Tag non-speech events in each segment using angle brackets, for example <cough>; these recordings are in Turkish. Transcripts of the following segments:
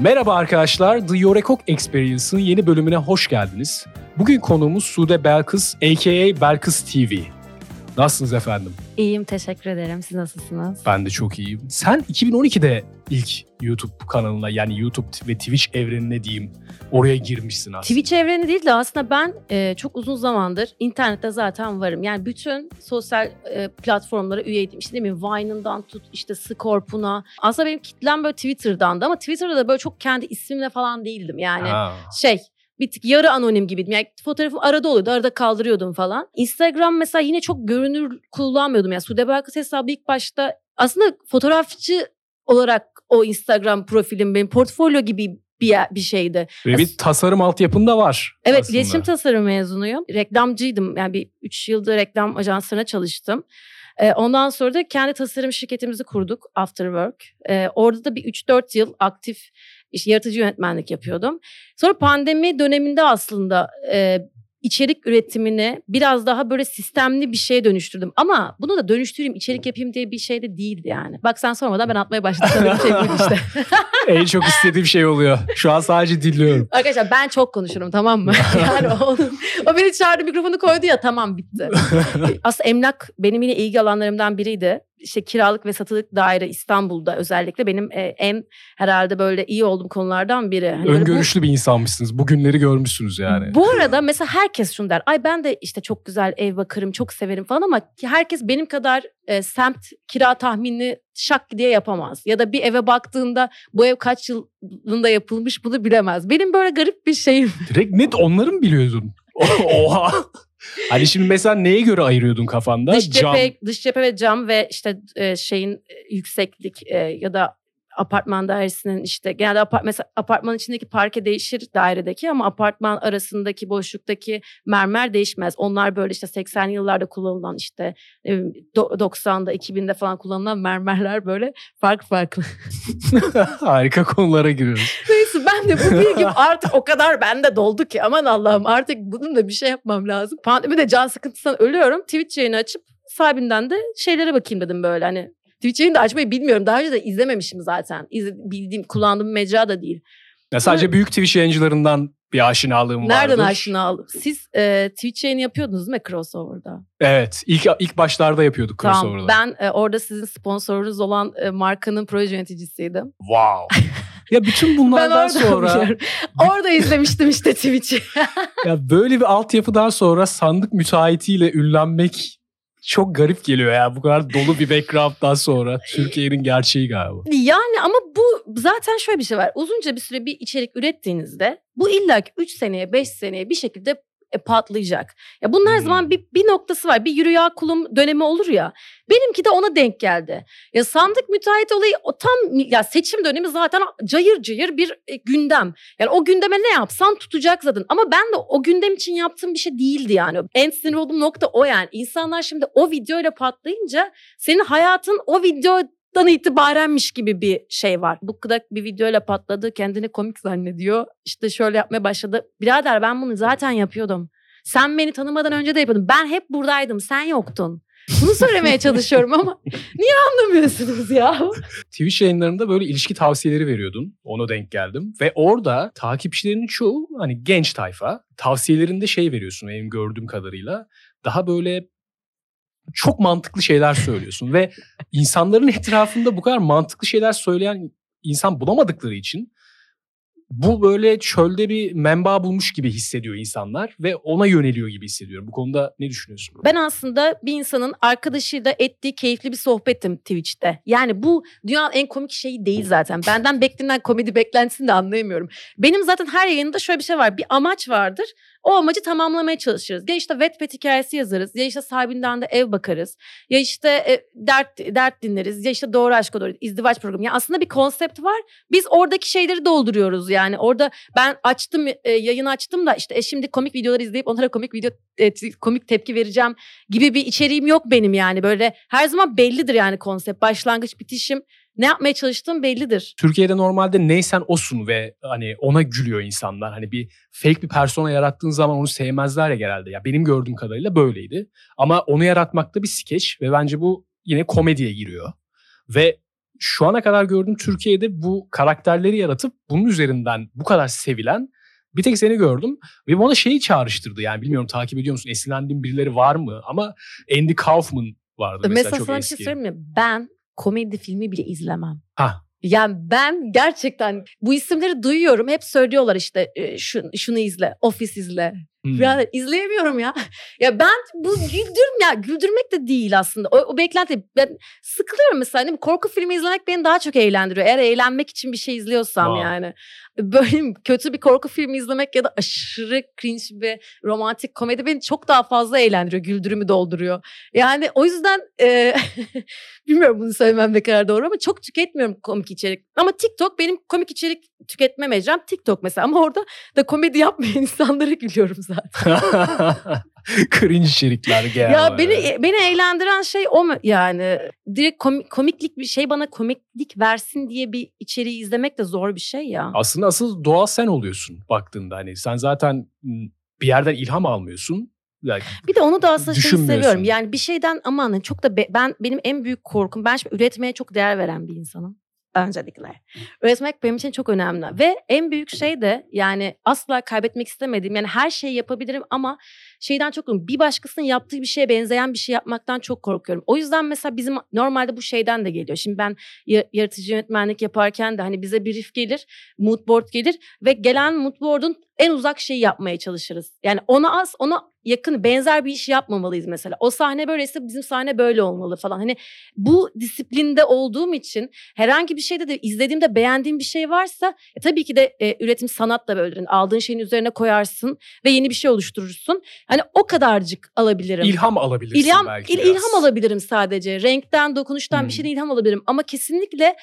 Merhaba arkadaşlar, The Yorekok Experience'ın yeni bölümüne hoş geldiniz. Bugün konuğumuz Sude Belkıs, a.k.a. Belkıs TV. Nasılsınız efendim? İyiyim, teşekkür ederim. Siz nasılsınız? Ben de çok iyiyim. Sen 2012'de ilk YouTube kanalına yani YouTube ve Twitch evrenine diyeyim oraya girmişsin aslında. Twitch evreni değil de aslında ben e, çok uzun zamandır internette zaten varım. Yani bütün sosyal e, platformlara üyeydim. İşte değil mi Vine'ından tut işte Scorp'una. Aslında benim kitlem böyle Twitter'dandı ama Twitter'da da böyle çok kendi ismimle falan değildim. Yani Ha. şey bir tık yarı anonim gibiydim. Yani fotoğrafım arada oluyordu. Arada kaldırıyordum falan. Instagram mesela yine çok görünür kullanmıyordum. Yani Sude Belkıs hesabı ilk başta aslında fotoğrafçı olarak o Instagram profilim benim portfolyo gibi bir, yer- bir şeydi. Ve bir tasarım altyapın da var. Evet aslında. iletişim tasarım mezunuyum. Reklamcıydım. Yani bir 3 yılda reklam ajanslarına çalıştım. Ee, ondan sonra da kendi tasarım şirketimizi kurduk Afterwork. Ee, orada da bir 3-4 yıl aktif işte yaratıcı yönetmenlik yapıyordum. Sonra pandemi döneminde aslında e, içerik üretimini biraz daha böyle sistemli bir şeye dönüştürdüm. Ama bunu da dönüştüreyim, içerik yapayım diye bir şey de değildi yani. Bak sen sormadan ben atmaya başladım. <laughs> Şey işte. <laughs> en çok istediğim şey oluyor. Şu an sadece dinliyorum. Arkadaşlar ben çok konuşurum tamam mı? <laughs> Yani onun, o beni çağırdı mikrofonu koydu ya tamam bitti. Aslında emlak benim yine ilgi alanlarımdan biriydi. İşte kiralık ve satılık daire İstanbul'da özellikle benim e, en herhalde böyle iyi olduğum konulardan biri. Hani böyle bu- Öngörüşlü bir insanmışsınız. Bugünleri görmüşsünüz yani. bu arada mesela herkes şunu der. Ay ben de işte çok güzel ev bakarım, çok severim falan ama herkes benim kadar e, semt kira tahminini şak diye yapamaz. Ya da bir eve baktığında bu ev kaç yılında yapılmış bunu bilemez. Benim böyle garip bir şeyim. Direkt net onları mı biliyordun? <laughs> Oha. Hani şimdi mesela neye göre ayırıyordun kafanda? dış Cam. cephe, dış cephe ve cam ve işte e, şeyin e, yükseklik e, ya da apartman dairesinin işte genelde apart, mesela apartman içindeki parke değişir dairedeki ama apartman arasındaki boşluktaki mermer değişmez. Onlar böyle işte 80'li yıllarda kullanılan işte e, do- 90'da 2000'de falan kullanılan mermerler böyle farklı farklı. <laughs> Harika konulara giriyoruz. Neyse ben de bu bilgim <laughs> artık o kadar bende doldu ki aman Allah'ım artık bunun da bir şey yapmam lazım. Pandemide can sıkıntısından ölüyorum. Twitch yayını açıp sahibinden de şeylere bakayım dedim böyle hani. Twitch yayını da açmayı bilmiyorum. Daha önce de izlememişim zaten. İzle, bildiğim, kullandığım mecra da değil. Ya sadece büyük Twitch yayıncılarından bir aşinalığım vardır. Nereden aşina aldım? Siz e, Twitch yayını yapıyordunuz değil mi Crossover'da? Evet. ilk ilk başlarda yapıyorduk Tamam. crossover'da. Ben e, orada sizin sponsorunuz olan e, markanın proje yöneticisiydim. Wow. <laughs> ya bütün Ben bunlardan orada sonra biliyorum. Orada izlemiştim işte Twitch'i. <laughs> ya böyle bir altyapıdan sonra sandık müteahhitiyle ünlenmek çok garip geliyor ya. Bu kadar dolu bir background'dan sonra. Türkiye'nin gerçeği galiba. Yani ama bu zaten şöyle bir şey var. Uzunca bir süre bir içerik ürettiğinizde bu illa ki 3 seneye 5 seneye bir şekilde e, patlayacak. Ya bunun her Hmm. zaman bir, bir noktası var. Bir yürü ya kulum dönemi olur ya. Benimki de ona denk geldi. Ya sandık müteahhit olayı o tam ya seçim dönemi zaten cayır cayır bir e, gündem. Yani o gündeme ne yapsan tutacak zaten. Ama ben de o gündem için yaptığım bir şey değildi yani. En sinir olduğum nokta o yani. İnsanlar şimdi o videoyla patlayınca senin hayatın o videodan itibarenmiş gibi bir şey var. Bu kadar bir videoyla patladı kendini komik zannediyor. İşte şöyle yapmaya başladı. Birader ben bunu zaten yapıyordum. Sen beni tanımadan önce de yapıyordun. Ben hep buradaydım sen yoktun. Bunu söylemeye <laughs> çalışıyorum ama niye anlamıyorsunuz ya? Twitch yayınlarında böyle ilişki tavsiyeleri veriyordun. Ona denk geldim. Ve orada takipçilerinin çoğu hani genç tayfa. Tavsiyelerinde şey veriyorsun benim gördüğüm kadarıyla. Daha böyle çok mantıklı şeyler söylüyorsun. Ve insanların etrafında bu kadar mantıklı şeyler söyleyen insan bulamadıkları için bu böyle çölde bir menba bulmuş gibi hissediyor insanlar ve ona yöneliyor gibi hissediyorum. Bu konuda ne düşünüyorsun? Ben aslında bir insanın arkadaşıyla ettiği keyifli bir sohbetim Twitch'te. Yani bu dünyanın en komik şeyi değil zaten. Benden beklenen komedi beklentisini de anlayamıyorum. Benim zaten her yayında şöyle bir şey var. Bir amaç vardır. O amacı tamamlamaya çalışırız. Ya işte Wattpad hikayesi yazarız. Ya işte sahibinden de ev bakarız. Ya işte e, dert dert dinleriz. Ya işte doğru aşka doğru izdivaç programı. Yani aslında bir konsept var. Biz oradaki şeyleri dolduruyoruz yani. Orada ben açtım e, yayını açtım da işte e, şimdi komik videolar izleyip onlara komik video e, komik tepki vereceğim gibi bir içeriğim yok benim yani. Böyle her zaman bellidir yani konsept. Başlangıç bitişim ne yapmaya çalıştığım bellidir. Türkiye'de normalde neysen osun ve hani ona gülüyor insanlar. Hani bir fake bir persona yarattığın zaman onu sevmezler ya genelde. Ya benim gördüğüm kadarıyla böyleydi. Ama onu yaratmakta bir skeç ve bence bu yine komediye giriyor. Ve şu ana kadar gördüğüm Türkiye'de bu karakterleri yaratıp bunun üzerinden bu kadar sevilen bir tek seni gördüm ve bana şeyi çağrıştırdı. Yani bilmiyorum takip ediyor musun? Esinlendiğin birileri var mı? Ama Andy Kaufman vardı mesela, Mesela çok sana bir eski. şey söyleyeyim mi? Ben komedi filmi bile izlemem. Ha. Yani ben gerçekten bu isimleri duyuyorum. Hep söylüyorlar işte e, şunu, şunu izle, Office izle. Hmm. İzleyemiyorum ya. <laughs> Ya ben bu güldürüm ya güldürmek de değil aslında. O, o beklenti ben sıkılıyorum mesela mi? Korku filmi izlemek beni daha çok eğlendiriyor. Eğer eğlenmek için bir şey izliyorsam Wow. yani. Böyle kötü bir korku filmi izlemek ya da aşırı cringe bir romantik komedi beni çok daha fazla eğlendiriyor. Güldürümü dolduruyor. Yani o yüzden e, <laughs> bilmiyorum bunu söylemem ne kadar doğru ama çok tüketmiyorum komik içerik. Ama TikTok benim komik içerik tüketme mecram TikTok mesela. Ama orada da komedi yapmayan <laughs> insanlara gülüyorum zaten. <laughs> <laughs> Cringe içerikler genel ya beni beni eğlendiren şey o mu yani direkt komik, komiklik bir şey bana komiklik versin diye bir içeriği izlemek de zor bir şey ya. Aslında asıl doğal sen oluyorsun baktığında. Hani sen zaten bir yerden ilham almıyorsun. Yani Bir de onu da aslında Düşünmüyorsun. seviyorum. Yani bir şeyden aman hani çok da be- ben benim en büyük korkum ben şimdi üretmeye çok değer veren bir insanım. Öncelikle. Üretmek benim için çok önemli. Ve en büyük şey de yani asla kaybetmek istemediğim yani her şeyi yapabilirim ama şeyden çok korkuyorum. Bir başkasının yaptığı bir şeye benzeyen bir şey yapmaktan çok korkuyorum. O yüzden mesela bizim normalde bu şeyden de geliyor. Şimdi ben ya- yaratıcı yönetmenlik yaparken de hani bize brief gelir, mood board gelir ve gelen mood board'un en uzak şeyi yapmaya çalışırız. Yani ona az, ona yakın, benzer bir iş yapmamalıyız mesela. O sahne böyleyse bizim sahne böyle olmalı falan. Hani bu disiplinde olduğum için herhangi bir şeyde de izlediğimde beğendiğim bir şey varsa e, tabii ki de e, üretim sanat da böyledir. Yani aldığın şeyin üzerine koyarsın ve yeni bir şey oluşturursun. Hani o kadarcık alabilirim. ilham alabilirsin İlham, belki il- biraz. ilham alabilirim sadece. Renkten, dokunuştan Hmm. bir şeyden ilham alabilirim. Ama kesinlikle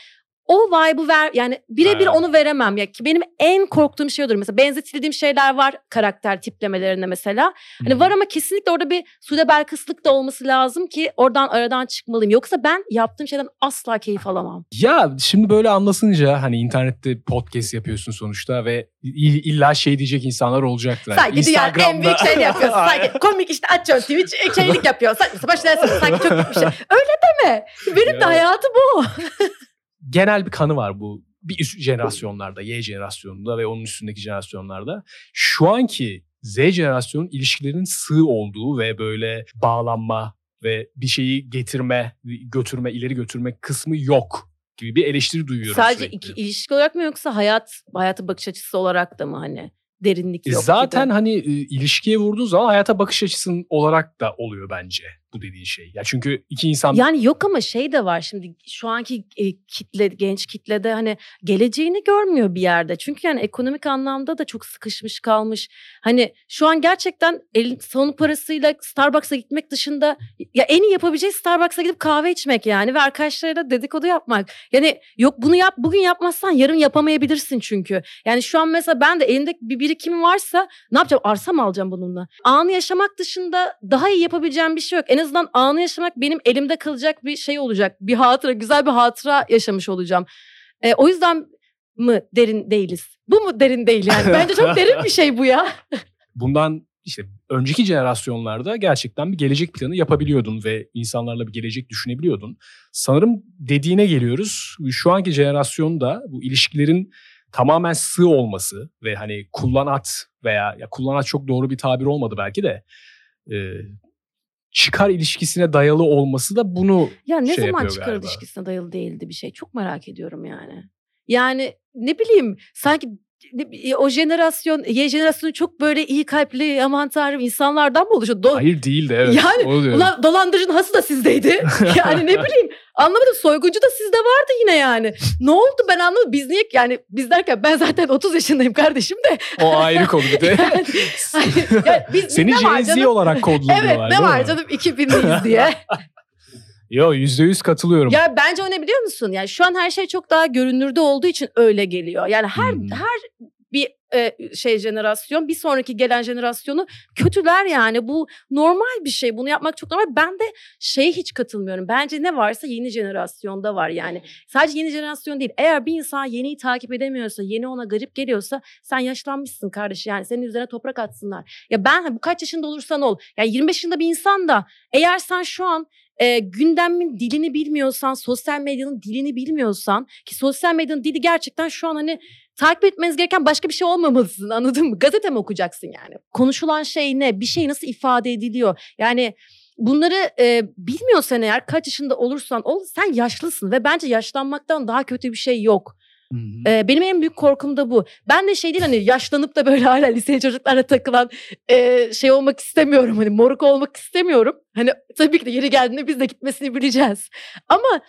o vibe'ı ver yani birebir onu veremem ya ki benim en korktuğum şey odur mesela benzetildiğim şeyler var karakter tiplemelerinde mesela hani Hı. var ama kesinlikle orada bir Sude Belkıslık da olması lazım ki oradan aradan çıkmalıyım yoksa ben yaptığım şeyden asla keyif alamam. Ya şimdi böyle anlasınca hani internette podcast yapıyorsun sonuçta ve il- illa şey diyecek insanlar olacaktır. Hani Sanki dünyanın en büyük Instagram'da- şeyini yapıyorsun. <laughs> Sanki komik işte açıyorsun Twitch şeylik yapıyor. Sanki başına sanki çok büyük bir şey. Öyle deme. Benim de Ya. hayatım bu. <laughs> genel bir kanı var bu bir üst jenerasyonlarda, Y jenerasyonunda ve onun üstündeki jenerasyonlarda. Şu anki Z jenerasyonun ilişkilerinin sığ olduğu ve böyle bağlanma ve bir şeyi getirme, götürme, ileri götürme kısmı yok gibi bir eleştiri duyuyorum Sadece sürekli. iki ilişki olarak mı yoksa hayat hayata bakış açısı olarak da mı hani derinlik E yok Zaten gibi. hani e, ilişkiye vurduğun zaman hayata bakış açısın olarak da oluyor bence bu dediğin şey. Ya çünkü iki insan Yani yok ama şey de var şimdi şu anki e, kitle genç kitlede hani geleceğini görmüyor bir yerde. Çünkü yani ekonomik anlamda da çok sıkışmış kalmış. Hani şu an gerçekten elin salon parasıyla Starbucks'a gitmek dışında ya en iyi yapabileceği Starbucks'a gidip kahve içmek yani ve arkadaşlarıyla dedikodu yapmak. Yani yok bunu yap bugün yapmazsan yarın yapamayabilirsin çünkü. Yani şu an mesela ben de elimde bir birikimim varsa ne yapacağım? Arsa mı alacağım bununla? Anı yaşamak dışında daha iyi yapabileceğim bir şey yok. En azından anı yaşamak benim elimde kalacak bir şey olacak. Bir hatıra, güzel bir hatıra yaşamış olacağım. E, o yüzden mı derin değiliz? Bu mu derin değil yani? Bence çok derin bir şey bu ya. <laughs> bundan işte önceki jenerasyonlarda gerçekten bir gelecek planı yapabiliyordun ve insanlarla bir gelecek düşünebiliyordun. Sanırım dediğine geliyoruz. Şu anki jenerasyonda bu ilişkilerin tamamen sığ olması ve hani kullanat veya ya kullanat çok doğru bir tabir olmadı belki de e, çıkar ilişkisine dayalı olması da bunu Ya ne şey zaman çıkar galiba. ilişkisine dayalı değildi bir şey? Çok merak ediyorum yani. Yani ne bileyim sanki o jenerasyon, Y jenerasyonu çok böyle iyi kalpli aman tanrım insanlardan mı oluşuyor? Do- hayır değil de evet. Yani. Ulan dolandırıcının hası da sizdeydi. <laughs> yani ne bileyim anlamadım soyguncu da sizde vardı yine yani. Ne oldu ben anlamadım. Biz niye yani biz derken ben zaten 30 yaşındayım kardeşim de. o ayrı konu bir de. <laughs> Yani, yani biz, Seni Gen Z olarak kodluyorlar. Evet ne var canım 2000'liyiz diye. <laughs> Yo yüzde yüz katılıyorum. ya bence o ne biliyor musun? Yani şu an her şey çok daha görünürde olduğu için öyle geliyor. Yani her Hmm. her bir e, şey jenerasyon bir sonraki gelen jenerasyonu kötüler yani. Bu normal bir şey. Bunu yapmak çok normal. Ben de şeye hiç katılmıyorum. Bence ne varsa yeni jenerasyonda var yani. Sadece yeni jenerasyon değil. Eğer bir insan yeniyi takip edemiyorsa, yeni ona garip geliyorsa sen yaşlanmışsın kardeş. Yani senin üzerine toprak atsınlar. Ya ben bu kaç yaşında olursan ol. Yani 25 yaşında bir insan da eğer sen şu an e, gündemin dilini bilmiyorsan, sosyal medyanın dilini bilmiyorsan ki sosyal medyanın dili gerçekten şu an hani takip etmeniz gereken başka bir şey olmamalısın anladın mı? Gazete mi okuyacaksın yani? Konuşulan şey ne? Bir şey nasıl ifade ediliyor? Yani bunları e, bilmiyorsan eğer kaç yaşında olursan ol sen yaşlısın ve bence yaşlanmaktan daha kötü bir şey yok. Hı hı. Ee, benim en büyük korkum da bu. Ben de şey değil hani yaşlanıp da böyle hala liseli çocuklarla takılan şey olmak istemiyorum. Hani moruk olmak istemiyorum. Hani tabii ki de yeri geldiğinde biz de gitmesini bileceğiz. Ama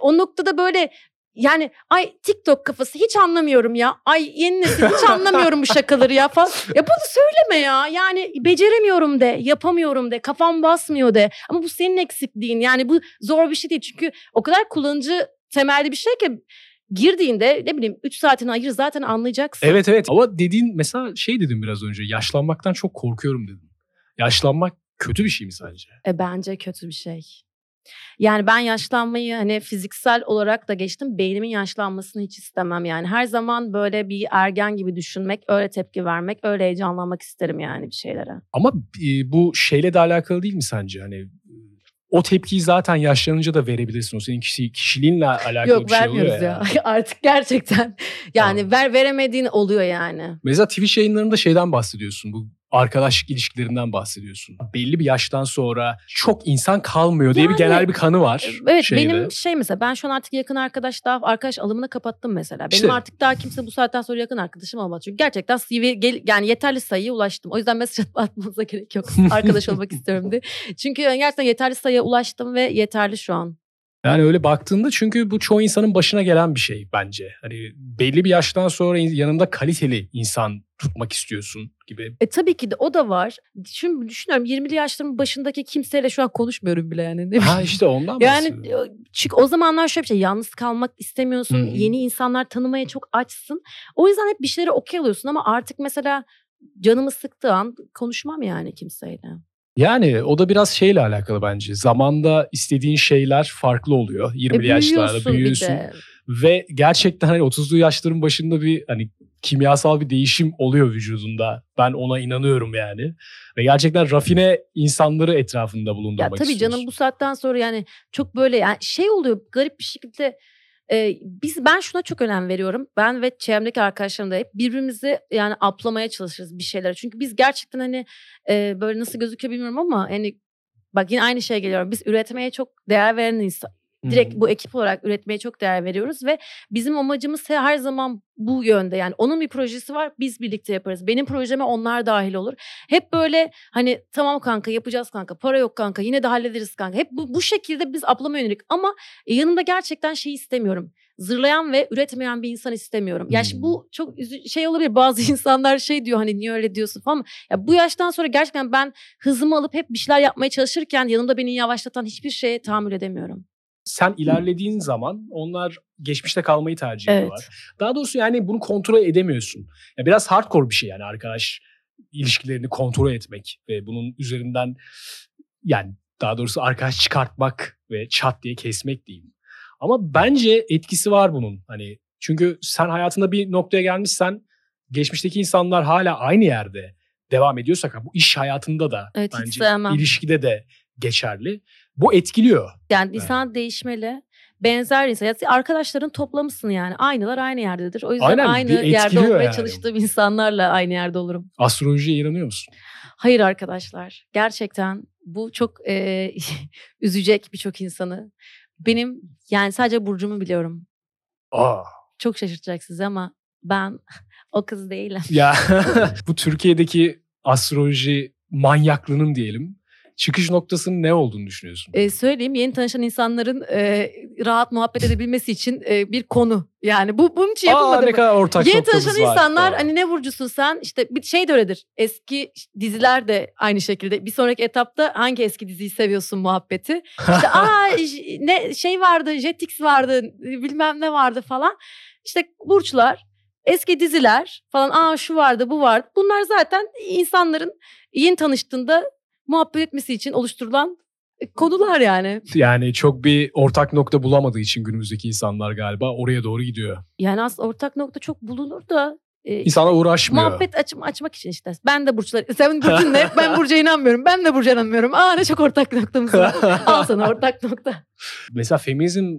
o noktada böyle yani ay TikTok kafası hiç anlamıyorum ya. Ay yeni nesil hiç anlamıyorum bu şakaları ya falan. Ya bunu söyleme ya. Yani beceremiyorum de, yapamıyorum de, kafam basmıyor de. Ama bu senin eksikliğin. Yani bu zor bir şey değil. Çünkü o kadar kullanıcı temelli bir şey ki girdiğinde ne bileyim 3 saatini ayır zaten anlayacaksın. Evet evet ama dediğin mesela şey dedim biraz önce yaşlanmaktan çok korkuyorum dedim. Yaşlanmak kötü bir şey mi sence? E, bence kötü bir şey. Yani ben yaşlanmayı hani fiziksel olarak da geçtim. Beynimin yaşlanmasını hiç istemem yani. Her zaman böyle bir ergen gibi düşünmek, öyle tepki vermek, öyle heyecanlanmak isterim yani bir şeylere. Ama e, bu şeyle de alakalı değil mi sence? Hani o tepkiyi zaten yaşlanınca da verebilirsin. O senin kişi, kişiliğinle alakalı Yok bir şey oluyor vermiyoruz ya. ya. <laughs> Artık gerçekten yani Tamam. ver veremediğin oluyor yani. Mesela Twitch yayınlarında şeyden bahsediyorsun. Bu arkadaşlık ilişkilerinden bahsediyorsun. Belli bir yaştan sonra çok insan kalmıyor diye bir Yani, genel bir kanı var. Evet şeyde. benim şey mesela ben şu an artık yakın arkadaş daha arkadaş alımını kapattım mesela. Benim İşte. artık daha kimse bu saatten sonra yakın arkadaşım olmadı. Çünkü gerçekten CV gel, yani yeterli sayıya ulaştım. O yüzden mesaj <laughs> atmanıza gerek yok. arkadaş olmak istiyorum diye. Çünkü gerçekten yeterli sayıya ulaştım ve yeterli şu an. Yani öyle baktığında çünkü bu çoğu insanın başına gelen bir şey bence. Hani belli bir yaştan sonra yanında kaliteli insan tutmak istiyorsun gibi. E tabii ki de o da var. Şimdi düşünüyorum 20'li yaşlarımın başındaki kimseyle şu an konuşmuyorum bile yani. Ne Ha işte ondan Yani e, çünkü o zamanlar şöyle bir şey yalnız kalmak istemiyorsun. Hı hı. Yeni insanlar tanımaya çok açsın. O yüzden hep bir şeyleri okey alıyorsun ama artık mesela canımı sıktığı an konuşmam yani kimseyle. Yani o da biraz şeyle alakalı bence. Zamanda istediğin şeyler farklı oluyor. 20'li E, yaşlarda büyüyorsun. Ve gerçekten hani 30'lu yaşların başında bir hani kimyasal bir değişim oluyor vücudunda. Ben ona inanıyorum yani. Ve gerçekten rafine insanları etrafında Ya bulundurmak tabii istiyorsun. canım bu saatten sonra yani çok böyle yani şey oluyor garip bir şekilde e, biz ben şuna çok önem veriyorum. Ben ve çevremdeki arkadaşlarım da hep birbirimizi yani aplamaya çalışırız bir şeyler. Çünkü biz gerçekten hani e, böyle nasıl gözüküyor bilmiyorum ama hani bak yine aynı şeye geliyorum. Biz üretmeye çok değer veren insan. Direkt bu ekip olarak üretmeye çok değer veriyoruz ve bizim amacımız he- her zaman bu yönde. Yani onun bir projesi var biz birlikte yaparız. Benim projeme onlar dahil olur. Hep böyle hani tamam kanka yapacağız kanka para yok kanka yine de hallederiz kanka. Hep bu, bu şekilde biz ablama yönelik ama e, yanımda gerçekten şey istemiyorum. Zırlayan ve üretmeyen bir insan istemiyorum. Yani şimdi bu çok üzü- şey olabilir bazı <laughs> insanlar şey diyor hani niye öyle diyorsun falan. ama Ya bu yaştan sonra gerçekten ben hızımı alıp hep bir şeyler yapmaya çalışırken yanımda beni yavaşlatan hiçbir şeye tahammül edemiyorum. Sen ilerlediğin zaman onlar geçmişte kalmayı tercih Evet. ediyorlar. Daha doğrusu yani bunu kontrol edemiyorsun. Ya biraz hardcore bir şey yani arkadaş ilişkilerini kontrol etmek ve bunun üzerinden yani daha doğrusu arkadaş çıkartmak ve çat diye kesmek diyeyim. Ama bence etkisi var bunun. Hani çünkü sen hayatında bir noktaya gelmişsen geçmişteki insanlar hala aynı yerde devam ediyorsak bu iş hayatında da Evet, bence ilişkide de geçerli. Bu etkiliyor. Yani Evet. insan değişmeli. Benzer insan. Ya arkadaşların toplamısın yani. Aynılar aynı yerdedir. O yüzden Aynen, aynı yerde olmaya yani. çalıştığım insanlarla aynı yerde olurum. Astrolojiye inanıyor musun? Hayır arkadaşlar. Gerçekten bu çok e, <laughs> üzecek birçok insanı. Benim yani sadece burcumu biliyorum. Aa. Çok şaşırtacak sizi ama ben <laughs> o kız değilim. Ya <laughs> bu Türkiye'deki astroloji manyaklığının diyelim çıkış noktasının ne olduğunu düşünüyorsun? E, söyleyeyim yeni tanışan insanların e, rahat muhabbet edebilmesi için e, bir konu. Yani bu bunun için Aa yapılmadı ne mı? kadar ortak Yeni tanışan var insanlar falan. hani ne burcusun sen? İşte bir şey de öyledir. Eski diziler de aynı şekilde. Bir sonraki etapta hangi eski diziyi seviyorsun muhabbeti. İşte <laughs> aa ne şey vardı, Jetix vardı, bilmem ne vardı falan. İşte burçlar eski diziler falan aa şu vardı bu vardı. Bunlar zaten insanların yeni tanıştığında muhabbet etmesi için oluşturulan konular yani. Yani çok bir ortak nokta bulamadığı için günümüzdeki insanlar galiba oraya doğru gidiyor. Yani aslında ortak nokta çok bulunur da e, İnsanlar uğraşmıyor. muhabbet aç, açmak için işte. Ben de burçlar. Sen burcun ne? Ben burca inanmıyorum. Ben de burca inanmıyorum. Aa ne çok ortak noktamız var. <laughs> Al sana ortak nokta. Mesela feminizm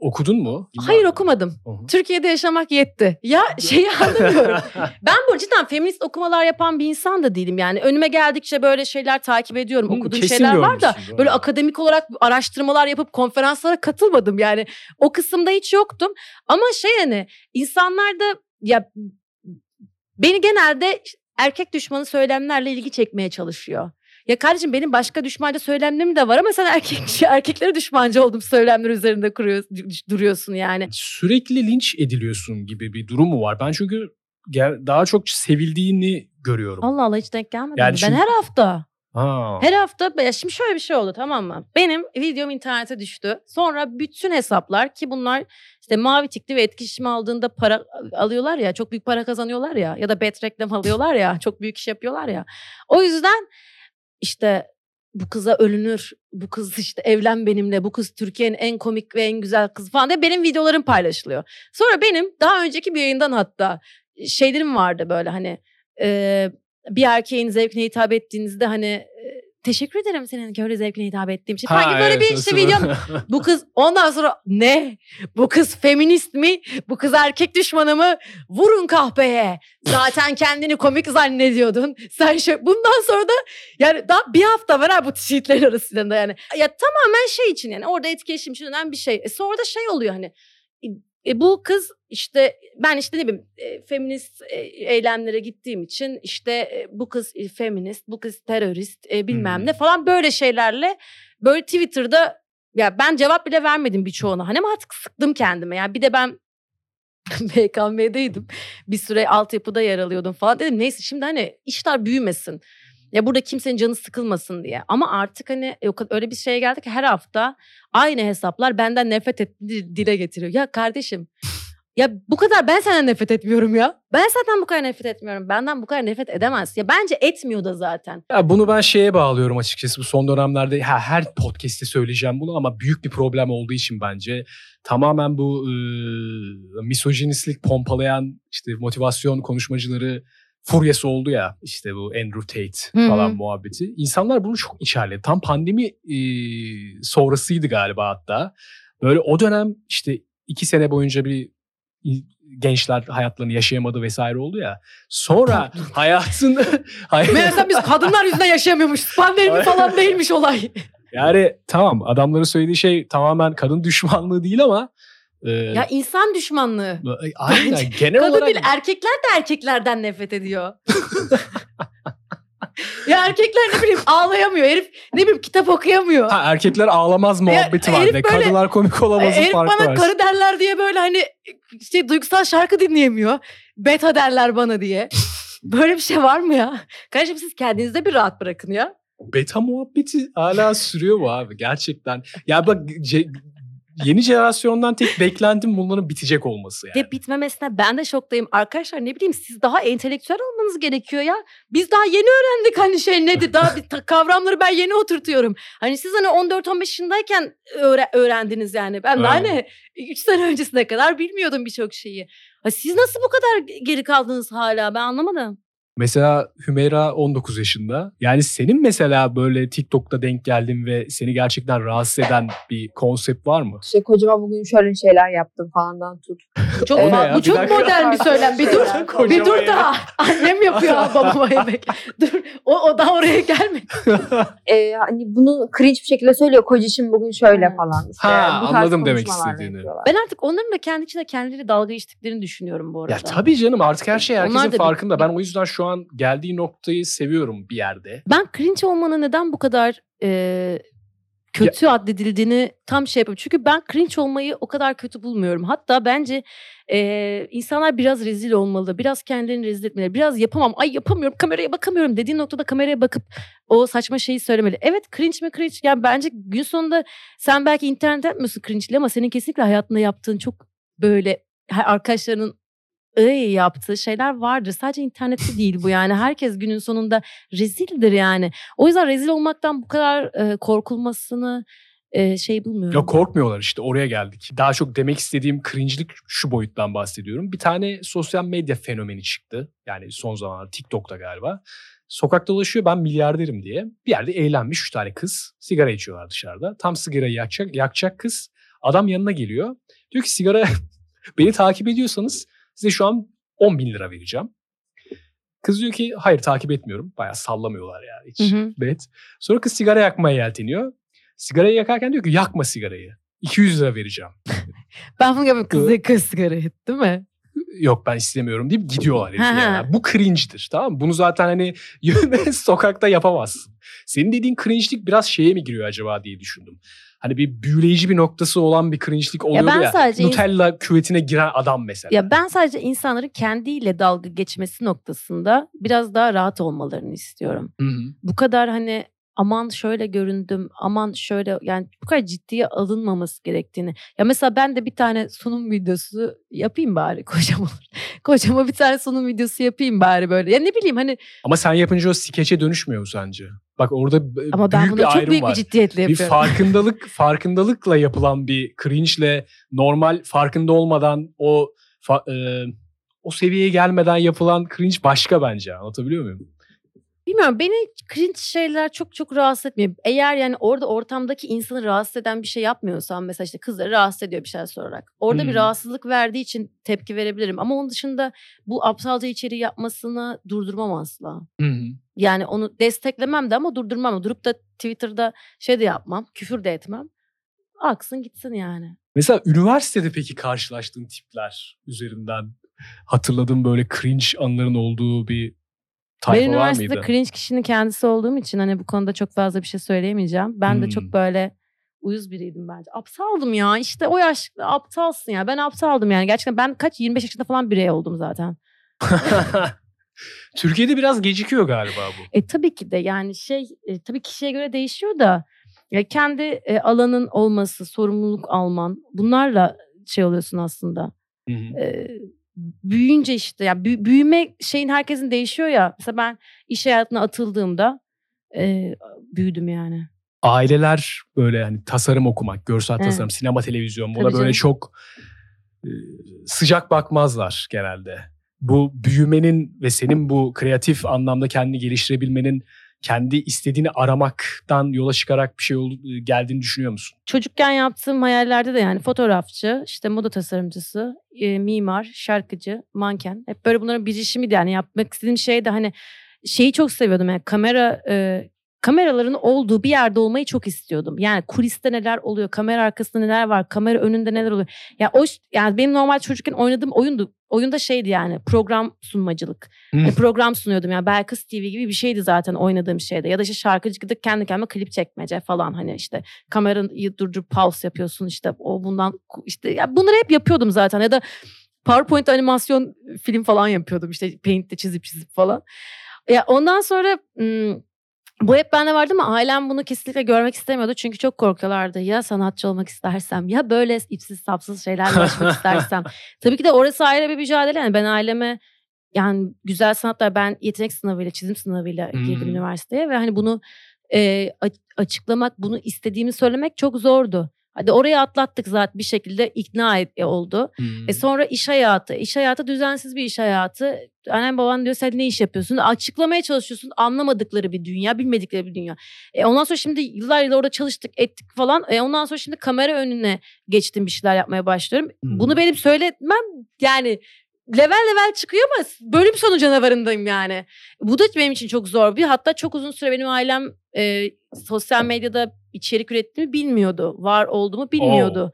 okudun mu? Hayır okumadım. Hı. Türkiye'de yaşamak yetti. Ya şeyi <laughs> anlamıyorum. Ben bu cidden feminist okumalar yapan bir insan da değilim. Yani önüme geldikçe böyle şeyler takip ediyorum. Hı, Okuduğum şeyler var da böyle doğru. akademik olarak araştırmalar yapıp konferanslara katılmadım. Yani o kısımda hiç yoktum. Ama şey hani insanlar da ya beni genelde erkek düşmanı söylemlerle ilgi çekmeye çalışıyor. Ya kardeşim benim başka düşmanca söylemlerim de var ama sen erkek <laughs> erkeklere düşmancı oldum söylemler üzerinde kuruyorsun, duruyorsun yani. Sürekli linç ediliyorsun gibi bir durum mu var? Ben çünkü daha çok sevildiğini görüyorum. Allah Allah hiç denk gelmedi. Yani çünkü- Ben her hafta Ha. Her hafta ya şimdi şöyle bir şey oldu tamam mı? Benim videom internete düştü. Sonra bütün hesaplar ki bunlar işte mavi tikli ve etkileşim aldığında para alıyorlar ya çok büyük para kazanıyorlar ya ya da bet reklam alıyorlar ya çok büyük iş yapıyorlar ya. O yüzden işte bu kıza ölünür, bu kız işte evlen benimle, bu kız Türkiye'nin en komik ve en güzel kızı falan diye benim videolarım paylaşılıyor. Sonra benim daha önceki bir yayından hatta şeylerim vardı böyle hani e, bir erkeğin zevkine hitap ettiğinizde hani teşekkür ederim senin köylü zevkine hitap ettiğim için. Ha, Sanki böyle evet, bir işte videom <laughs> bu kız ondan sonra ne? Bu kız feminist mi? Bu kız erkek düşmanı mı? Vurun kahpeye. Zaten <laughs> kendini komik zannediyordun. Sen şey bundan sonra da yani daha bir hafta var ha bu tweetlerin arasında yani. Ya tamamen şey için yani orada etkileşim için önemli bir şey. E sonra da şey oluyor hani e, bu kız işte ben işte ne bileyim e, feminist e, eylemlere gittiğim için işte e, bu kız e, feminist, bu kız terörist e, bilmem Hmm. ne falan böyle şeylerle böyle Twitter'da ya ben cevap bile vermedim birçoğuna. Hani ama artık sıktım kendime. Yani bir de ben <laughs> BKM'deydim. Bir süre altyapıda yer alıyordum falan. Dedim neyse şimdi hani işler büyümesin. Ya burada kimsenin canı sıkılmasın diye. Ama artık hani kadar- öyle bir şeye geldi ki her hafta aynı hesaplar benden nefret ettiğini dile getiriyor. Ya kardeşim ya bu kadar ben senden nefret etmiyorum ya. Ben zaten bu kadar nefret etmiyorum. Benden bu kadar nefret edemez. Ya bence etmiyor da zaten. Ya bunu ben şeye bağlıyorum açıkçası bu son dönemlerde ha, her podcast'te söyleyeceğim bunu ama büyük bir problem olduğu için bence tamamen bu e, misojinistlik pompalayan işte motivasyon konuşmacıları furyası oldu ya işte bu Andrew Tate Hı hı. falan muhabbeti. İnsanlar bunu çok içerledi. Tam pandemi e, sonrasıydı galiba hatta. Böyle o dönem işte iki sene boyunca bir gençler hayatlarını yaşayamadı vesaire oldu ya. Sonra <laughs> hayatın <laughs> hayat, Meğerse biz kadınlar yüzünden yaşayamıyormuşuz. Pandemi falan değilmiş olay. Yani tamam adamların söylediği şey tamamen kadın düşmanlığı değil ama e, Ya insan düşmanlığı. aynen genel Kadın olarak değil erkekler de erkeklerden nefret ediyor. <laughs> ya erkekler ne bileyim ağlayamıyor. Herif ne bileyim kitap okuyamıyor. ha, erkekler ağlamaz muhabbeti var böyle- kadınlar komik olamazın Herif farkı bana var. karı derler diye böyle hani işte duygusal şarkı dinleyemiyor. Beta derler bana diye. Böyle bir şey var mı ya? Kardeşim siz kendinizi de bir rahat bırakın ya. Beta muhabbeti hala sürüyor bu abi gerçekten. Ya bak yeni jenerasyondan tek beklentim bunların bitecek olması yani. Ve bitmemesine ben de şoktayım. Arkadaşlar ne bileyim siz daha entelektüel olmanız gerekiyor ya. Biz daha yeni öğrendik hani şey nedir. Daha bir kavramları ben yeni oturtuyorum. Hani siz hani 14-15 yaşındayken öğre- öğrendiniz yani. Ben daha ne 3 sene öncesine kadar bilmiyordum birçok şeyi. Ha, siz nasıl bu kadar geri kaldınız hala ben anlamadım. Mesela Hümeyra 19 yaşında. Yani senin mesela böyle TikTok'ta denk geldin ve seni gerçekten rahatsız eden bir konsept var mı? İşte kocama bugün şöyle şeyler yaptım falandan tut. Çok, ya? bu Bir çok dakika. modern bir söylem. Bir dur. <laughs> Bir dur daha. Annem yapıyor <laughs> babama yemek. Dur. O, o daha oraya gelmedi. <laughs> Ee, hani bunu cringe bir şekilde söylüyor. Kocacığım bugün şöyle falan. İşte Ha, bu anladım demek istediğini. yapıyorlar. Ben artık onların da kendi içinde kendileri dalga geçtiklerini düşünüyorum bu arada. Ya tabii canım artık her şey Onlar herkesin da bir- farkında. Ben o yüzden şu an geldiği noktayı seviyorum bir yerde. Ben cringe olmanın neden bu kadar e, kötü addedildiğini tam şey yapıyorum. Çünkü ben cringe olmayı o kadar kötü bulmuyorum. Hatta bence e, insanlar biraz rezil olmalı. Biraz kendilerini rezil etmeli. Biraz yapamam. Ay yapamıyorum kameraya bakamıyorum dediğin noktada kameraya bakıp o saçma şeyi söylemeli. Evet cringe mi cringe? Yani bence gün sonunda sen belki internet yapmıyorsun cringe'li ama senin kesinlikle hayatında yaptığın çok böyle arkadaşlarının ıy yaptığı şeyler vardır. Sadece internette değil bu yani. Herkes günün sonunda rezildir yani. O yüzden rezil olmaktan bu kadar e, korkulmasını e, şey bulmuyorum. Ya korkmuyorlar işte oraya geldik. Daha çok demek istediğim cringe'lik şu boyuttan bahsediyorum. Bir tane sosyal medya fenomeni çıktı. Yani son zamanlarda TikTok'ta galiba. Sokakta dolaşıyor ben milyarderim diye. Bir yerde eğlenmiş üç tane kız. Sigara içiyorlar dışarıda. Tam sigarayı yakacak, yakacak kız. Adam yanına geliyor. Diyor ki sigara <laughs> beni takip ediyorsanız size şu an 10 bin lira vereceğim. Kız diyor ki hayır takip etmiyorum. Bayağı sallamıyorlar yani hiç. Hı hı. Evet. Sonra kız sigara yakmaya yelteniyor. Sigarayı yakarken diyor ki yakma sigarayı. 200 lira vereceğim. <laughs> Ben bunu yapıyorum. Kız kız sigara et, değil mi? Yok ben istemiyorum deyip gidiyorlar hı. yani. Bu cringe'dir tamam mı? Bunu zaten hani <laughs> sokakta yapamazsın. Senin dediğin cringe'lik biraz şeye mi giriyor acaba diye düşündüm. Hani bir büyüleyici bir noktası olan bir cringe'lik oluyor ya. ben sadece Nutella küvetine giren adam mesela. Ya ben sadece insanların kendiyle dalga geçmesi noktasında biraz daha rahat olmalarını istiyorum. Hı hı. Bu kadar hani aman şöyle göründüm, aman şöyle yani bu kadar ciddiye alınmaması gerektiğini. Ya mesela ben de bir tane sunum videosu yapayım bari <laughs> kocama. Kocama bir tane sunum videosu yapayım bari böyle. Ya ne bileyim hani Ama sen yapınca o skeçe dönüşmüyor mu sence? Bak orada ama ben büyük bunu bir çok ayrım büyük var. bir ciddiyetle bir yapıyorum. farkındalık <laughs> farkındalıkla yapılan bir cringe'le normal farkında olmadan o fa- e, o seviyeye gelmeden yapılan cringe başka bence. Anlatabiliyor muyum? Bilmiyorum beni cringe şeyler çok çok rahatsız etmiyor. Eğer yani orada ortamdaki insanı rahatsız eden bir şey yapmıyorsam mesela işte kızları rahatsız ediyor bir şey sorarak. Orada bir Hmm. rahatsızlık verdiği için tepki verebilirim. Ama onun dışında bu aptalca içeriği yapmasını durdurmam asla. Hı hı. Yani onu desteklemem de ama durdurmam. Durup da Twitter'da şey de yapmam, küfür de etmem. Aksın gitsin yani. Mesela üniversitede peki karşılaştığın tipler üzerinden hatırladığın böyle cringe anların olduğu bir tayfa ben var üniversitede mıydı? cringe kişinin kendisi olduğum için hani bu konuda çok fazla bir şey söyleyemeyeceğim. Ben de Hmm. çok böyle uyuz biriydim bence. Aptaldım ya işte o yaşta aptalsın ya. Ben aptaldım yani. Gerçekten ben kaç 25 yaşında falan birey oldum zaten. <laughs> Türkiye'de biraz gecikiyor galiba bu. E tabii ki de yani şey e, tabii kişiye göre değişiyor da ya kendi e, alanın olması, sorumluluk alman bunlarla şey oluyorsun aslında. Hı hı. E, büyüyünce işte ya büyü- büyüme şeyin herkesin değişiyor ya. Mesela ben iş hayatına atıldığımda e, büyüdüm yani. Aileler böyle hani tasarım okumak, görsel Evet. tasarım, sinema, televizyon buna Tabii böyle canım. çok e, sıcak bakmazlar genelde. Bu büyümenin ve senin bu kreatif anlamda kendini geliştirebilmenin kendi istediğini aramaktan yola çıkarak bir şey oldu, geldiğini düşünüyor musun? Çocukken yaptığım hayallerde de yani fotoğrafçı, işte moda tasarımcısı, e, mimar, şarkıcı, manken. Hep böyle bunların birleşimiydi yani yapmak istediğim şey de hani şeyi çok seviyordum yani kamera e, kameraların olduğu bir yerde olmayı çok istiyordum. Yani kuliste neler oluyor, kamera arkasında neler var, kamera önünde neler oluyor. Ya o yani benim normal çocukken oynadığım oyundu. Oyunda şeydi yani program sunmacılık. E, program sunuyordum yani Belkıs TV gibi bir şeydi zaten oynadığım şeyde. Ya da işte şarkıcılık kendi kendime klip çekmece falan hani işte kamerayı durdurup pause yapıyorsun işte o bundan işte ya bunları hep yapıyordum zaten ya da PowerPoint animasyon film falan yapıyordum işte Paint'te çizip çizip falan. Ya ondan sonra bu hep bende vardı ama ailem bunu kesinlikle görmek istemiyordu. Çünkü çok korkuyorlardı. Ya sanatçı olmak istersem ya böyle ipsiz sapsız şeylerle uğraşmak <laughs> istersem. Tabii ki de orası ayrı bir mücadele. Yani ben aileme yani güzel sanatlar ben yetenek sınavıyla çizim sınavıyla girdim Hmm. üniversiteye ve hani bunu e, açıklamak bunu istediğimi söylemek çok zordu. Hadi oraya atlattık zaten bir şekilde ikna et- oldu. Hmm. E sonra iş hayatı. İş hayatı düzensiz bir iş hayatı. Annem baban diyor sen ne iş yapıyorsun? Açıklamaya çalışıyorsun. Anlamadıkları bir dünya, bilmedikleri bir dünya. E ondan sonra şimdi yıllar yıl orada çalıştık, ettik falan. E ondan sonra şimdi kamera önüne geçtim bir şeyler yapmaya başlıyorum. Hmm. Bunu benim söyletmem yani level level çıkıyor ama bölüm sonu canavarındayım yani. Bu da benim için çok zor bir. Hatta çok uzun süre benim ailem e, sosyal medyada içerik ürettiğimi bilmiyordu. Var olduğumu bilmiyordu.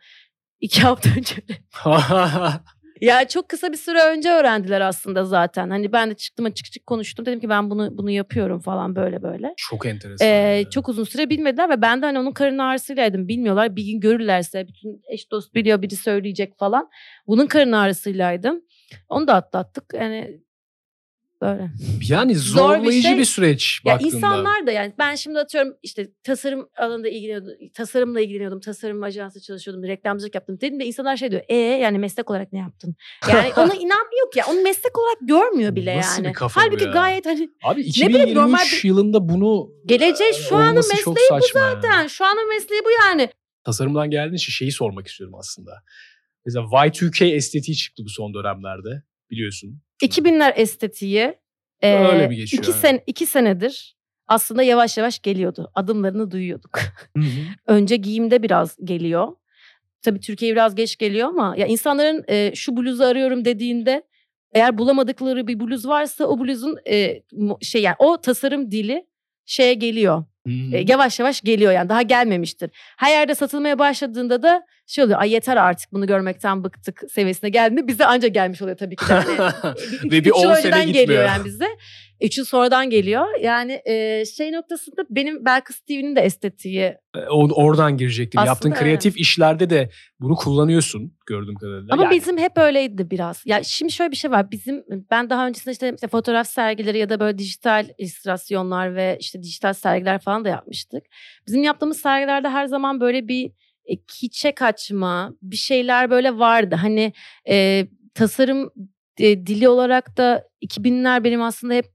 İki hafta <laughs> önce. <laughs> Ya çok kısa bir süre önce öğrendiler aslında zaten. Hani ben de çıktım açık açık konuştum. Dedim ki ben bunu bunu yapıyorum falan böyle böyle. çok enteresan. Ee, çok uzun süre bilmediler ve ben de hani onun karın ağrısıylaydım. Bilmiyorlar. Bir gün görürlerse bütün eş dost biliyor biri söyleyecek falan. Bunun karın ağrısıylaydım. Onu da atlattık. Yani Böyle. Yani Zor bir zorlayıcı bir, şey. süreç Ya baktığında. insanlar da yani ben şimdi atıyorum işte tasarım alanında ilgileniyordum. Tasarımla ilgileniyordum. Tasarım ajansı çalışıyordum. Reklamcılık yaptım. Dedim de insanlar şey diyor. E yani meslek olarak ne yaptın? Yani <laughs> ona inanmıyor ki. Onu meslek olarak görmüyor bile Nasıl bir yani. kafa bu Halbuki ya? gayet hani Abi bileyim, 2023 normal bir- yılında bunu geleceği şu anın olması çok mesleği bu saçma yani. zaten. Şu anın mesleği bu yani. tasarımdan geldiğin için şeyi sormak istiyorum aslında. Mesela Y2K estetiği çıktı bu son dönemlerde biliyorsun. 2000'ler estetiği e, Öyle mi geçiyor, iki, sen, iki senedir aslında yavaş yavaş geliyordu. Adımlarını duyuyorduk. <laughs> Önce giyimde biraz geliyor. Tabii Türkiye biraz geç geliyor ama ya insanların e, şu bluzu arıyorum dediğinde eğer bulamadıkları bir bluz varsa o bluzun e, şey yani o tasarım dili şeye geliyor. Hı. E, yavaş yavaş geliyor yani daha gelmemiştir. Her yerde satılmaya başladığında da şey oluyor. Ay yeter artık bunu görmekten bıktık seviyesine geldiğinde bize anca gelmiş oluyor tabii ki de. <laughs> Hani Ve üç bir yıl 10 sene gitmiyor. geliyor yani bize. Üç yıl sonradan geliyor. Yani e, şey noktasında benim Belkıs TV'nin de estetiği. O- Oradan girecektim. Aslında Yaptığın evet. kreatif işlerde de bunu kullanıyorsun gördüğüm kadarıyla. Ama Yani bizim hep öyleydi biraz. Ya şimdi şöyle bir şey var. Bizim ben daha öncesinde işte, işte fotoğraf sergileri ya da böyle dijital illüstrasyonlar ve işte dijital sergiler falan da yapmıştık. Bizim yaptığımız sergilerde her zaman böyle bir e, kiçe kaçma, bir şeyler böyle vardı. Hani e, tasarım e, dili olarak da 2000'ler benim aslında hep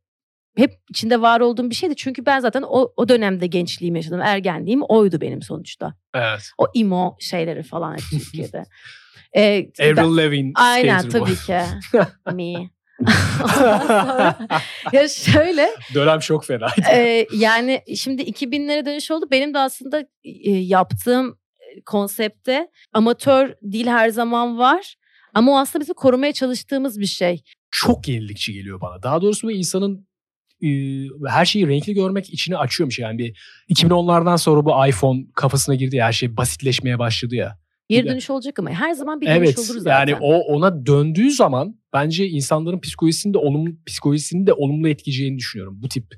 hep içinde var olduğum bir şeydi. Çünkü ben zaten o, o dönemde gençliğimi yaşadım. Ergenliğim oydu benim sonuçta. evet. O emo şeyleri falan <laughs> Türkiye'de. E, ben- Avril Lavigne Aynen skater bu. tabii ki. <laughs> Me. <laughs> Sonra- ya şöyle Dönem çok fenaydı. e, yani şimdi 2000'lere dönüş oldu. Benim de aslında e, yaptığım konsepte amatör dil her zaman var. Ama o aslında bizim korumaya çalıştığımız bir şey. çok yenilikçi geliyor bana. Daha doğrusu bu insanın e, her şeyi renkli görmek içini açıyormuş. Yani bir 2010'lardan sonra bu iPhone kafasına girdi ya her şey basitleşmeye başladı ya. Geri dönüş olacak ama her zaman bir dönüş Evet olur zaten. yani o ona döndüğü zaman bence insanların psikolojisini de olumlu psikolojisini de olumlu etkileyeceğini düşünüyorum. Bu tip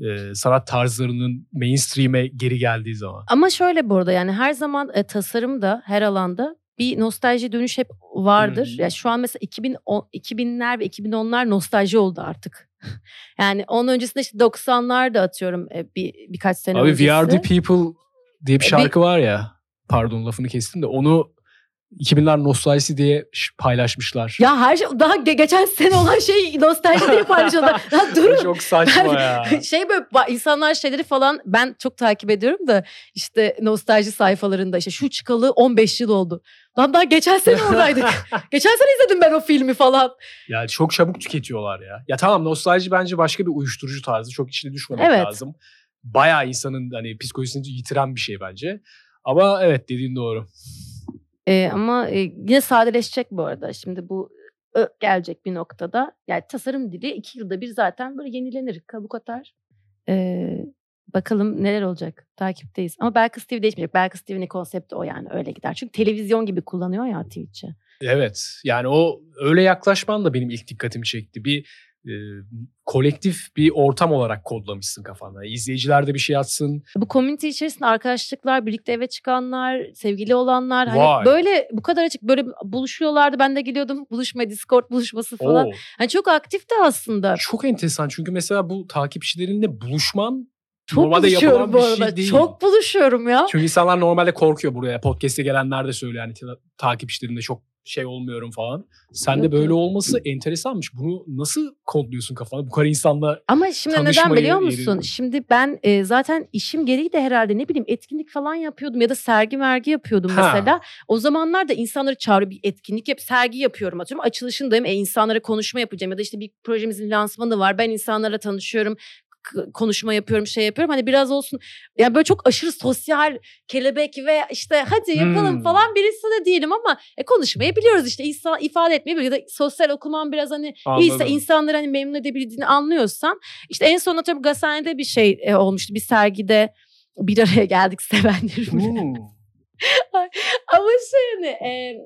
e, sanat tarzlarının mainstream'e geri geldiği zaman. Ama şöyle bu arada yani her zaman e, tasarımda her alanda bir nostalji dönüş hep vardır. Hı hı. Ya şu an mesela 2010, 2000'ler ve 2010'lar nostalji oldu artık. <laughs> yani onun öncesinde işte 90'lar da atıyorum e, bir birkaç sene Abi öncesi. We Are The People diye bir E, bir- şarkı var ya. Pardon lafını kestim de onu 2000'ler nostaljisi diye paylaşmışlar. Ya her şey daha ge- geçen sene olan şey nostalji diye paylaşıyorlar. <laughs> ya durun. Çok saçma ya. <laughs> şey böyle insanlar şeyleri falan ben çok takip ediyorum da işte nostalji sayfalarında işte şu çıkalı 15 yıl oldu. Lan daha geçen sene oradaydık. <laughs> geçen sene izledim ben o filmi falan. Yani çok çabuk tüketiyorlar ya. Ya tamam nostalji bence başka bir uyuşturucu tarzı. Çok içine düşmemek Evet. lazım. Bayağı insanın hani psikolojisini yitiren bir şey bence. Ama evet dediğin doğru. Ee, ama e, yine sadeleşecek bu arada. Şimdi bu ö, gelecek bir noktada. Yani tasarım dili iki yılda bir zaten böyle yenilenir, kabuk atar. Ee, bakalım neler olacak. Takipteyiz. Ama Belkıs TV değişmeyecek. Belkıs TV'nin konsepti o yani öyle gider. Çünkü televizyon gibi kullanıyor ya Twitch'i. Evet. Yani o öyle yaklaşman da benim ilk dikkatimi çekti. Bir e, kolektif bir ortam olarak kodlamışsın kafanda. İzleyiciler de bir şey atsın. Bu community içerisinde arkadaşlıklar, birlikte eve çıkanlar, sevgili olanlar hani böyle bu kadar açık böyle buluşuyorlardı. Ben de geliyordum buluşma Discord buluşması falan. Oo, Hani çok aktifti aslında. çok enteresan çünkü mesela bu takipçilerinle buluşman Çok normalde buluşuyorum bu şey arada. değil. Çok buluşuyorum ya. Çünkü insanlar normalde korkuyor buraya. Podcast'e gelenler de söylüyor yani ta- takipçilerimle çok şey olmuyorum falan. Sen de Yok, böyle yok. olması enteresanmış. Bunu nasıl kodluyorsun kafana? Bu kadar insanla Ama şimdi neden biliyor musun? yeri- Şimdi ben e, zaten işim gereği de herhalde ne bileyim etkinlik falan yapıyordum ya da sergi mergi yapıyordum Ha. mesela. O zamanlar da insanları çağırıp bir etkinlik yap, sergi yapıyorum atıyorum. Açılışındayım. E, insanlara konuşma yapacağım ya da işte bir projemizin lansmanı var. Ben insanlarla tanışıyorum konuşma yapıyorum, şey yapıyorum. Hani biraz olsun yani böyle çok aşırı sosyal kelebek ve işte hadi yapalım Hmm. falan birisi de değilim ama e, konuşmayı biliyoruz işte insan ifade etmeyi biliyoruz. Ya da sosyal okuman biraz hani İyiyse Anladım. insanları hani memnun edebildiğini anlıyorsan. işte en son atıyorum Gazhane'de bir şey e, olmuştu. Bir sergide bir araya <laughs> geldik sevenlerimle. <laughs> Ama şey hani e,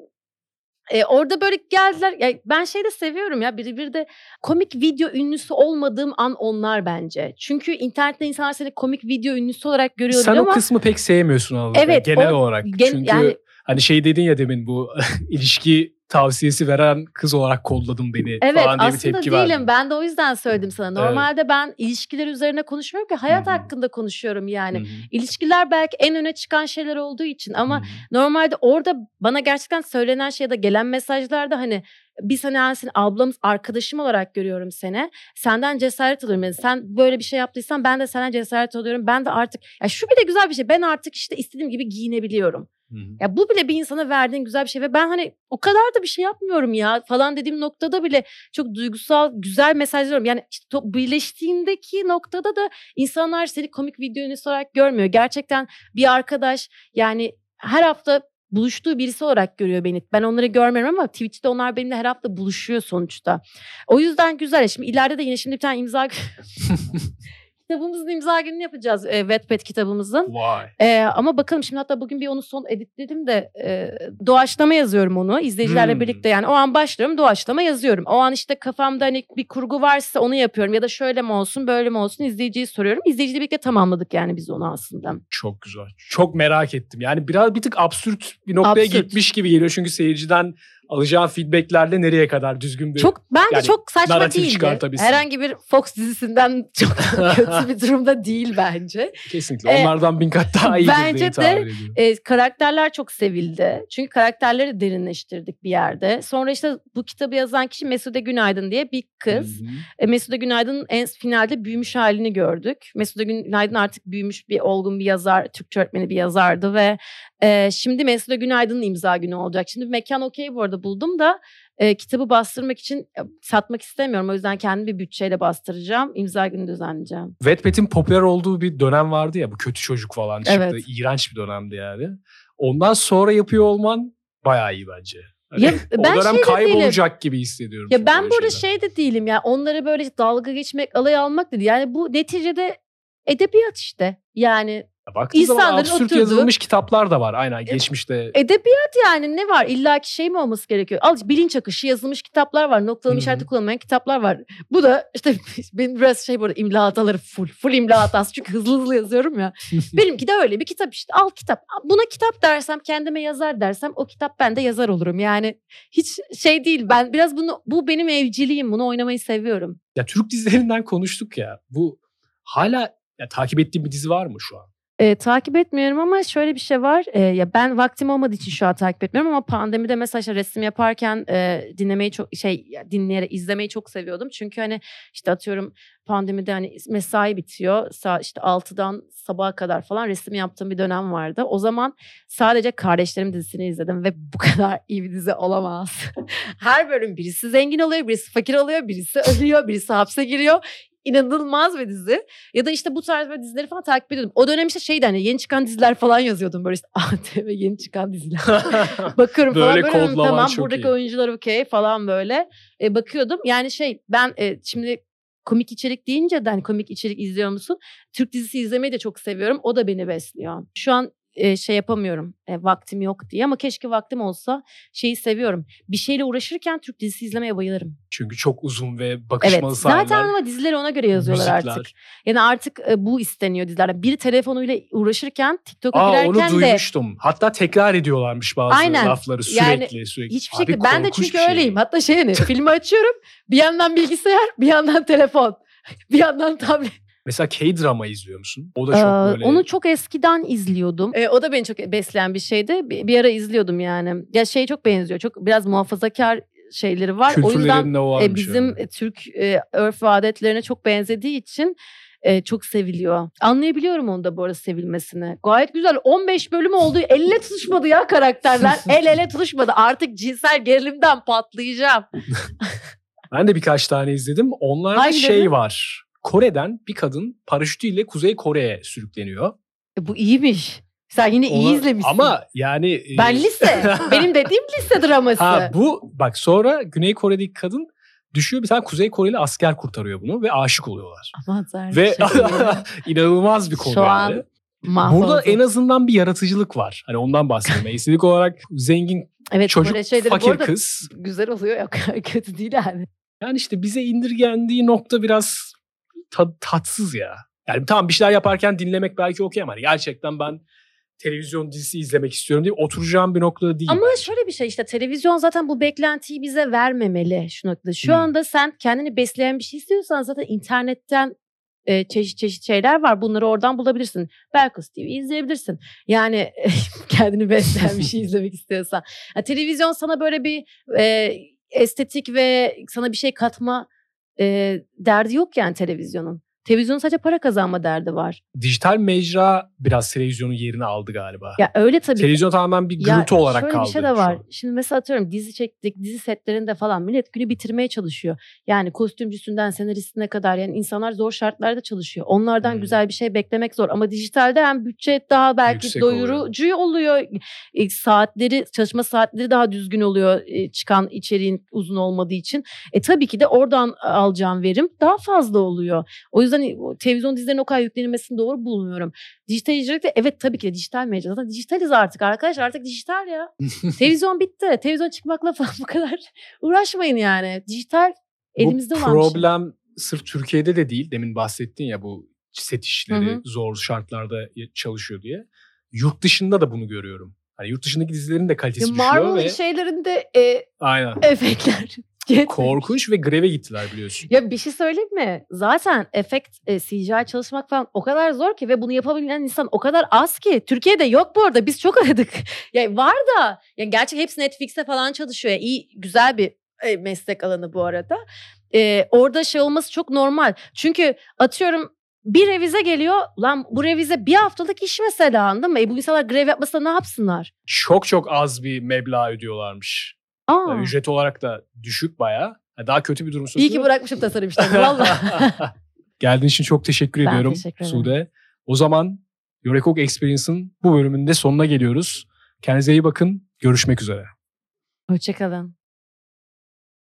e, orada böyle geldiler. Ya ben şey de seviyorum ya biri bir de komik video ünlüsü olmadığım an onlar bence. Çünkü internette insanlar seni komik video ünlüsü olarak görüyorlar Sen ama o kısmı pek sevmiyorsun mı? Evet, genel o olarak. gen- Çünkü yani- hani şey dedin ya demin bu <laughs> ilişki tavsiyesi veren kız olarak kolladın beni Evet falan diye bir aslında tepki değilim. Ben de o yüzden söyledim sana. Evet. Normalde ben ilişkiler üzerine konuşmuyorum ki hayat Hı hı. hakkında konuşuyorum yani. Hı hı. İlişkiler belki en öne çıkan şeyler olduğu için ama Hı hı. normalde orada bana gerçekten söylenen şey ya da gelen mesajlarda hani biz hani yani seni ablamız arkadaşım olarak görüyorum seni. Senden cesaret alıyorum. Yani sen böyle bir şey yaptıysan ben de senden cesaret alıyorum. Ben de artık ya şu bile güzel bir şey. Ben artık işte istediğim gibi giyinebiliyorum. Hı hı. Ya bu bile bir insana verdiğin güzel bir şey ve ben hani o kadar da bir şey yapmıyorum ya falan dediğim noktada bile çok duygusal güzel mesajlar alıyorum. Yani işte birleştiğindeki noktada da insanlar seni komik video ünlüsü olarak görmüyor. Gerçekten bir arkadaş yani her hafta buluştuğu birisi olarak görüyor beni. Ben onları görmüyorum ama Twitch'te onlar benimle her hafta buluşuyor sonuçta. O yüzden güzel. Şimdi ileride de yine şimdi bir tane imza <laughs> kitabımızın imza gününü yapacağız. E, Wattpad kitabımızın. Vay. Ee, ama bakalım şimdi hatta bugün bir onu son editledim de e, doğaçlama yazıyorum onu izleyicilerle Hmm. birlikte yani o an başlıyorum doğaçlama yazıyorum. O an işte kafamda hani bir kurgu varsa onu yapıyorum ya da şöyle mi olsun böyle mi olsun izleyiciyi soruyorum. İzleyiciyle birlikte tamamladık yani biz onu aslında. Çok güzel. Çok merak ettim. Yani biraz bir tık absürt bir noktaya Absürt. gitmiş gibi geliyor. Çünkü seyirciden alacağın feedbacklerle nereye kadar düzgün bir... Çok bence yani çok saçma değildi. Herhangi bir Fox dizisinden <laughs> çok kötü bir durumda değil bence. Kesinlikle. Ee, Onlardan bin kat daha iyidir bence de-. E, karakterler çok sevildi. Çünkü karakterleri derinleştirdik bir yerde. Sonra işte bu kitabı yazan kişi Mesude Günaydın diye bir kız. E, Mesude Günaydın'ın en finalde büyümüş halini gördük. Mesude Günaydın artık büyümüş bir olgun bir yazar, Türkçe öğretmeni bir yazardı ve e, şimdi Mesude Günaydın'ın imza günü olacak. Şimdi mekan okey bu arada buldum da e, kitabı bastırmak için e, satmak istemiyorum. O yüzden kendi bir bütçeyle bastıracağım. İmza günü düzenleyeceğim. Wattpad'in popüler olduğu bir dönem vardı ya. Bu kötü çocuk falan çıktı. Evet. İğrenç bir dönemdi yani. Ondan sonra yapıyor olman bayağı iyi bence. Hani Ya, o ben dönem şey kaybolacak gibi hissediyorum. Ya ben burada şey de değilim ya onları böyle dalga geçmek, alay almak değil. Yani bu neticede edebiyat işte. Yani Ya Baktığın zaman İnsanların absürt oturduğu- yazılmış kitaplar da var. Aynen geçmişte. edebiyat yani ne var? İlla ki şey mi olması gerekiyor? Al bilinç akışı yazılmış kitaplar var. Noktalama işareti kullanmayan kitaplar var. Bu da işte <laughs> benim biraz şey bu arada imla hataları full. Full imla hatası çünkü hızlı hızlı yazıyorum ya. <laughs> Benimki de öyle bir kitap işte. Al kitap. Buna kitap dersem kendime yazar dersem o kitap ben de yazar olurum. Yani hiç şey değil. Ben biraz bunu bu benim evciliğim. Bunu oynamayı seviyorum. ya Türk dizilerinden konuştuk ya. Bu hala ya, takip ettiğin bir dizi var mı şu an? E, takip etmiyorum ama şöyle bir şey var. E, ya ben vaktim olmadığı için şu an takip etmiyorum ama pandemide mesela işte resim yaparken e, dinlemeyi çok şey dinleyerek izlemeyi çok seviyordum. Çünkü hani işte atıyorum pandemide hani mesai bitiyor. Saat işte 6'dan sabaha kadar falan resim yaptığım bir dönem vardı. O zaman sadece Kardeşlerim dizisini izledim ve bu <laughs> kadar iyi bir dizi olamaz. <laughs> Her bölüm birisi zengin oluyor, birisi fakir oluyor, birisi ölüyor, birisi hapse giriyor. İnanılmaz bir dizi. Ya da işte bu tarz böyle dizileri falan takip ediyordum. O dönem işte şeydi hani yeni çıkan diziler falan yazıyordum. Böyle işte <laughs> ATV yeni çıkan diziler. <laughs> Bakıyorum falan Böyle böyle "Hı, kodlaman tamam buradaki iyi. oyuncular okey falan böyle. E, bakıyordum. Yani şey ben e, şimdi komik içerik deyince de hani komik içerik izliyor musun? Türk dizisi izlemeyi de çok seviyorum. O da beni besliyor. Şu an e, şey yapamıyorum. E, vaktim yok diye ama keşke vaktim olsa şeyi seviyorum. Bir şeyle uğraşırken Türk dizisi izlemeye bayılırım. Çünkü çok uzun ve Evet. bakışmalı sahneler. Zaten ama dizileri ona göre yazıyorlar müzikler. artık. Yani artık e, bu isteniyor dizilerde. Biri telefonuyla uğraşırken TikTok'a Aa onu girerken de duymuştum. Hatta tekrar ediyorlarmış bazı Aynen. lafları Yani sürekli sürekli. hiçbir Abi şekilde ben de çünkü bir şey. öyleyim. Hatta şey hani <laughs> filmi açıyorum. Bir yandan bilgisayar, bir yandan telefon. <laughs> Bir yandan tablet. Mesela K-drama izliyor musun? O da çok Ee, böyle... Onu çok eskiden izliyordum. Ee, o da beni çok besleyen bir şeydi. Bir, bir ara izliyordum yani. Ya şey çok benziyor. Çok biraz muhafazakar şeyleri var. O yüzden e, bizim yani. e, Türk e, örf ve adetlerine çok benzediği için e, çok seviliyor. Anlayabiliyorum onu da bu arada sevilmesini. Gayet güzel. 15 bölüm oldu. Elle tutuşmadı ya karakterler. <laughs> El ele tutuşmadı. Artık cinsel gerilimden patlayacağım. <laughs> Ben de birkaç tane izledim. Onlarda şey var. Kore'den bir kadın paraşütüyle Kuzey Kore'ye sürükleniyor. E, bu iyiymiş. Sen yine iyi Ona- izlemişsin. Ama yani... e, ben lise. <laughs> Benim dediğim lise draması. Ha, bu bak sonra Güney Kore'deki kadın düşüyor bir tane Kuzey Koreli asker kurtarıyor bunu ve aşık oluyorlar. Aman tanrım. Ve şaka <laughs> inanılmaz bir konu Şu an yani. Mahvoldum. Burada en azından bir yaratıcılık var. Hani ondan bahsediyorum. <laughs> Estetik olarak zengin evet, çocuk, şeyleri fakir kız. güzel oluyor ya kötü değil yani. Yani işte bize indirgendiği nokta biraz ta- tatsız ya. Yani tamam bir şeyler yaparken dinlemek belki okey ama hani gerçekten ben televizyon dizisi izlemek istiyorum diye oturacağım bir noktada değil. Ama şöyle bir şey işte televizyon zaten bu beklentiyi bize vermemeli şu noktada. Şu Hmm. anda sen kendini besleyen bir şey istiyorsan zaten internetten e, çeşit çeşit şeyler var. Bunları oradan bulabilirsin. Belkıs TV izleyebilirsin. Yani <laughs> kendini besleyen bir şey <laughs> izlemek istiyorsan. Ya, televizyon sana böyle bir e, estetik ve sana bir şey katma e, derdi yok yani televizyonun. Televizyonun sadece para kazanma derdi var. Dijital mecra biraz televizyonun yerini aldı galiba. Ya öyle tabii. Televizyon tamamen bir gürültü olarak şöyle kaldı. bir şey de var. Şimdi mesela atıyorum dizi çektik, dizi setlerinde falan millet günü bitirmeye çalışıyor. Yani kostümcüsünden senaristine kadar yani insanlar zor şartlarda çalışıyor. Onlardan Hmm. güzel bir şey beklemek zor. Ama dijitalde hem bütçe daha belki Yüksek oluyor. doyurucu oluyor. E, saatleri, çalışma saatleri daha düzgün oluyor e, çıkan içeriğin uzun olmadığı için. E tabii ki de oradan alacağım verim daha fazla oluyor. O yüzden o televizyon dizilerinin o kadar yüklenilmesini doğru bulmuyorum. Dijital içerikte evet tabii ki de dijital mecra. Zaten dijitaliz artık arkadaşlar artık dijital ya. <laughs> Televizyon bitti. Televizyon çıkmakla falan bu kadar <laughs> uğraşmayın yani. Dijital elimizde olan şey. problem sırf Türkiye'de de değil. Demin bahsettin ya bu set işleri Hı hı. zor şartlarda çalışıyor diye. Yurt dışında da bunu görüyorum. Hani yurt dışındaki dizilerin de kalitesi Ya düşüyor Marvel ve şeylerinde e, aynen. efektler. Yetmiyor. Korkunç ve greve gittiler biliyorsun. Ya bir şey söyleyeyim mi? Zaten efekt e, CGI çalışmak falan o kadar zor ki ve bunu yapabilen insan o kadar az ki. Türkiye'de yok bu arada. Biz çok <laughs> aradık. ya var da ya gerçi hepsi Netflix'te falan çalışıyor. Ya, iyi güzel bir e, meslek alanı bu arada. E, orada şey olması çok normal. Çünkü atıyorum bir revize geliyor. Lan bu revize bir haftalık iş mesela anladın mı? E, bu insanlar grev yapmasa ne yapsınlar? Çok çok az bir meblağ ödüyorlarmış. Aa, ücret olarak da düşük bayağı. Daha kötü bir durum söz iyi ki bırakmışım tasarım işlerini valla. <laughs> Geldiğin için çok teşekkür Ben ediyorum teşekkür ederim. Sude. O zaman Yorekok Experience'ın bu bölümünde sonuna geliyoruz. Kendinize iyi bakın. Görüşmek üzere. Hoşçakalın.